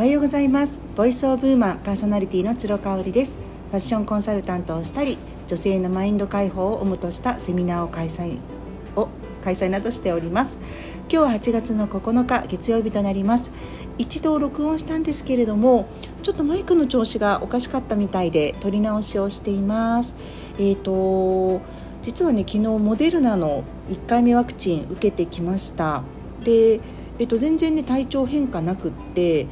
おはようございます。ボイスオブウーマンパーソナリティの鶴香織です。ファッションコンサルタントをしたり女性のマインド解放を主としたセミナーを開催を開催などしております。今日は8月の9日月曜日となります。一度録音したんですけれどもちょっとマイクの調子がおかしかったみたいで撮り直しをしています。えーと実はね昨日モデルナの1回目ワクチン受けてきました。でえっと、全然ね体調変化なくって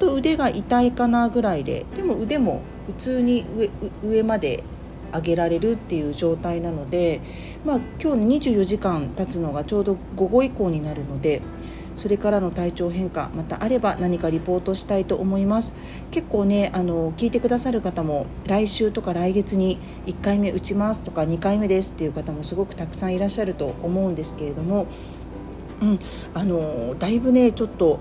と腕が痛いかなぐらいででも腕も普通に上上まで上げられるっていう状態なので、まあ、今日24時間経つのがちょうど午後以降になるのでそれからの体調変化またあれば何かリポートしたいと思います。結構ねあの聞いてくださる方も来週とか来月に1回目打ちますとか2回目ですっていう方もすごくたくさんいらっしゃると思うんですけれどもうん、あのだいぶねちょっと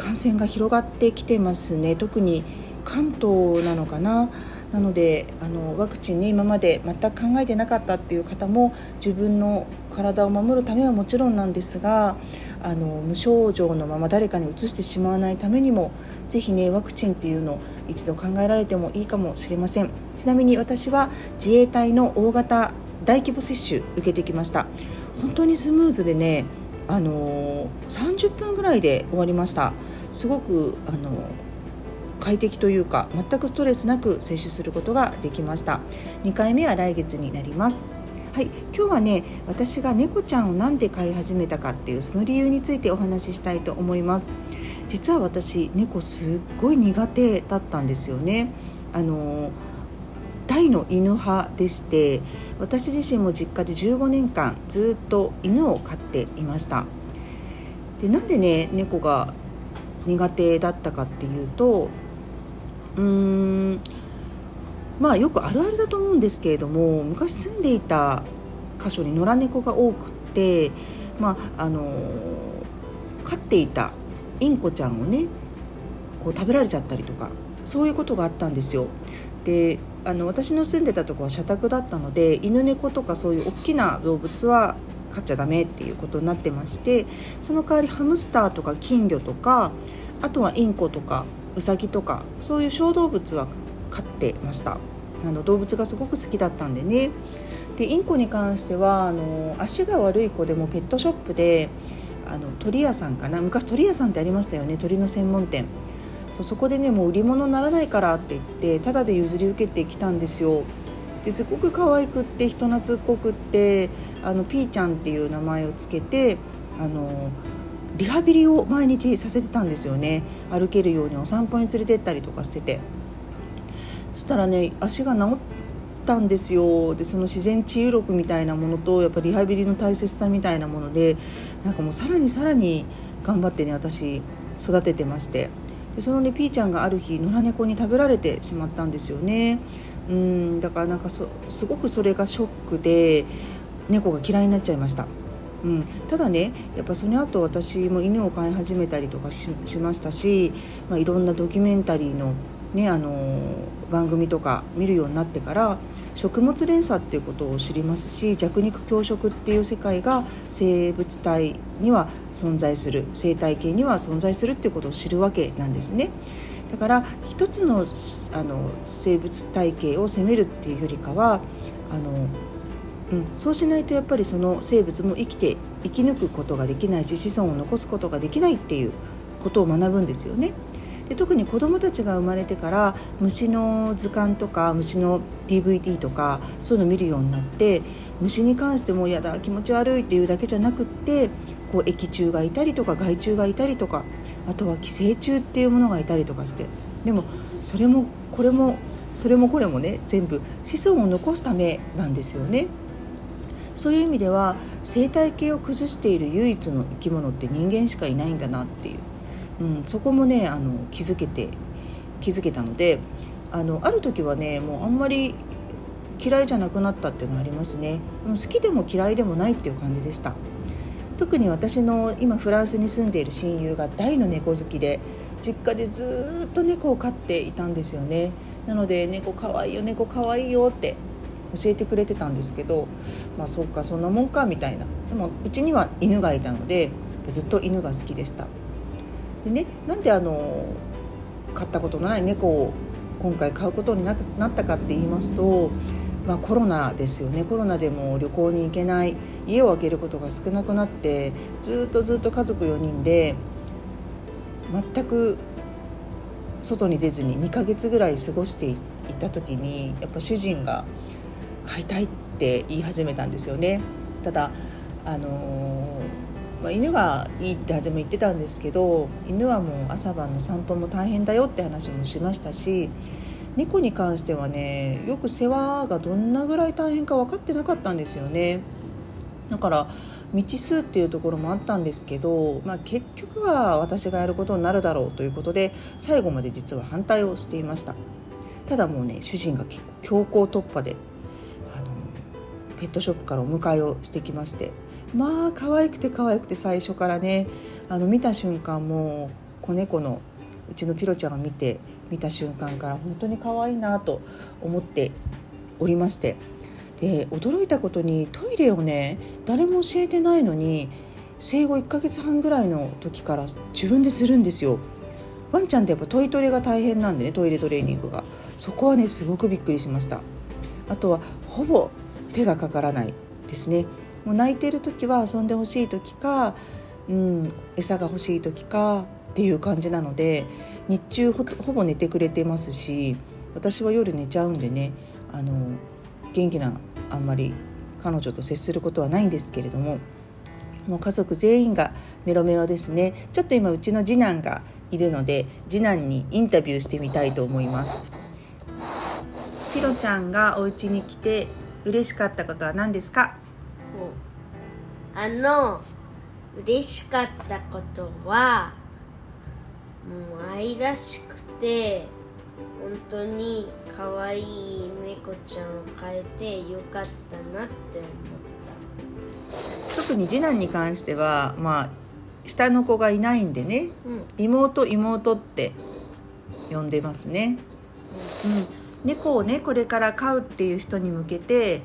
感染が広がってきてますね。特に関東なのかな。なのであのワクチンね今まで全く考えてなかったっていう方も自分の体を守るためはもちろんなんですがあの無症状のまま誰かにうつしてしまわないためにもぜひねワクチンっていうのを一度考えられてもいいかもしれません。ちなみに私は自衛隊の大型大規模接種受けてきました。本当にスムーズでねあの30分ぐらいで終わりました。すごくあの快適というか全くストレスなく接種することができました。2回目は来月になります。はい、今日はね私が猫ちゃんを何で飼い始めたかっていうその理由についてお話ししたいと思います。実は私猫すっごい苦手だったんですよね。あの大の犬派でして私自身も実家で15年間ずっと犬を飼っていましたでなんでね猫が苦手だったかっていうとうーんまあよくあるあるだと思うんですけれども昔住んでいた箇所に野良猫が多くってまああの飼っていたインコちゃんをねこう食べられちゃったりとかそういうことがあったんですよ。であの私の住んでたとこは社宅だったので犬猫とかそういう大きな動物は飼っちゃダメっていうことになってましてその代わりハムスターとか金魚とかあとはインコとかウサギとかそういう小動物は飼ってました。あの動物がすごく好きだったんでね。でインコに関してはあの足が悪い子でもペットショップであの鳥屋さんかな。昔鳥屋さんってありましたよね。鳥の専門店。そうそこでねもう売り物にならないからって言ってタダで譲り受けてきたんですよ。ですごく可愛くって人懐っこくってあのピーちゃんっていう名前をつけてあのリハビリを毎日させてたんですよね。歩けるようにお散歩に連れてったりとかしてて。そしたらね足が治ったんですよ。でその自然治癒力みたいなものとやっぱリハビリの大切さみたいなものでなんかもうさらにさらに頑張ってね私育ててまして。でそのねピーちゃんがある日野良猫に食べられてしまったんですよねうんだからなんかすごくそれがショックで猫が嫌いになっちゃいました。うん、ただねやっぱその後私も犬を飼い始めたりとかしましたし、まあ、いろんなドキュメンタリーの,、ね、あの番組とか見るようになってから食物連鎖っていうことを知りますし弱肉強食っていう世界が生物体には存在する生態系には存在するっていうことを知るわけなんですね。だから一つのあの生物体系を責めるっていうよりかはあの、うん、そうしないとやっぱりその生物も生きて生き抜くことができないし子孫を残すことができないっていうことを学ぶんですよね。で特に子どもたちが生まれてから虫の図鑑とか虫の DVD とかそういうの見るようになって虫に関しても嫌だ気持ち悪いっていうだけじゃなくってこう液虫がいたりとか害虫がいたりとかあとは寄生虫っていうものがいたりとかしてでもそれもこれもそれもこれもね全部子孫を残すためなんですよね。そういう意味では生態系を崩している唯一の生き物って人間しかいないんだなっていう、うん、そこもねあの気づけて気づけたのであのある時はねもうあんまり嫌いじゃなくなったっていうのがありますね。好きでも嫌いでもないっていう感じでした。特に私の今フランスに住んでいる親友が大の猫好きで実家でずっと猫を飼っていたんですよね。なので猫かわいいよ猫かわいいよって教えてくれてたんですけどまあそっかそんなもんかみたいな。でもうちには犬がいたのでずっと犬が好きでした。でねなんであの飼ったことのない猫を今回買うことになったかって言いますと、まあ、コロナですよねコロナでも旅行に行けない家を空けることが少なくなってずっとずっと家族4人で全く外に出ずに2ヶ月ぐらい過ごしていた時にやっぱ主人が飼いたいって言い始めたんですよね。ただあのまあ、犬がいいって初め言ってたんですけど犬はもう朝晩の散歩も大変だよって話もしましたし猫に関してはねよく世話がどんなぐらい大変か分かってなかったんですよね。だから未知数っていうところもあったんですけど、まあ、結局は私がやることになるだろうということで最後まで実は反対をしていました。ただもうね主人が結構強行突破であのペットショップからお迎えをしてきましてまあ可愛くて可愛くて最初からねあの見た瞬間も子猫のうちのピロちゃんを見て見た瞬間から本当に可愛いなと思っておりまして。で驚いたことにトイレをね誰も教えてないのに生後1ヶ月半ぐらいの時から自分でするんですよ。ワンちゃんってやっぱトイトレが大変なんでねトイレトレーニングが。そこはねすごくびっくりしました。あとはほぼ手がかからないですね。もう泣いてる時は遊んでほしい時か、うん、餌が欲しい時かっていう感じなので日中ほぼ寝てくれてますし私は夜寝ちゃうんでねあの元気なあんまり彼女と接することはないんですけれどももう家族全員がメロメロですね。ちょっと今うちの次男がいるので次男にインタビューしてみたいと思います。ピロちゃんがお家に来て嬉しかったことは何ですか？あの嬉しかったことはもう愛らしくて本当に可愛い猫ちゃんを飼えてよかったなって思った。特に次男に関してはまあ下の子がいないんでね、うん、妹妹って呼んでますね、うん、うん、猫をねこれから飼うっていう人に向けて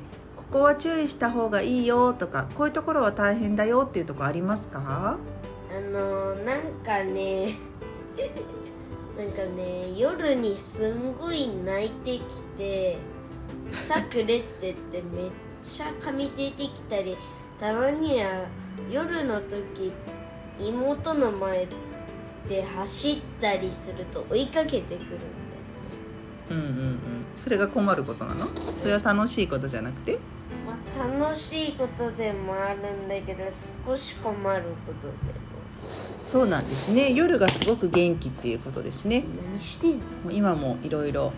ここは注意した方がいいよとかこういうところは大変だよっていうとこありますか？あのなんかねなんかね夜にすんごい泣いてきて「さくれ」って言ってめっちゃ噛みついてきたりたまには夜の時妹の前で走ったりすると追いかけてくるんだよね。うんうんうん。それが困ることなの？それは楽しいことじゃなくて？楽しいことでもあるんだけど少し困ることでも。そうなんですね。夜がすごく元気っていうことですね。何してんの？今もいろいろ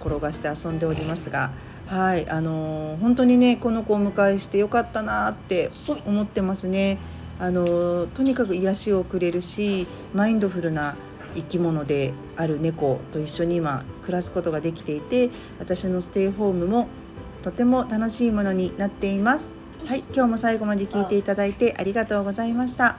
転がして遊んでおりますがはいあのー、本当にねこの子をお迎えしてよかったなって思ってますね。あのー、とにかく癒しをくれるしマインドフルな生き物である猫と一緒に今暮らすことができていて私のステイホームもとても楽しいものになっています。はい今日も最後まで聞いていただいてありがとうございました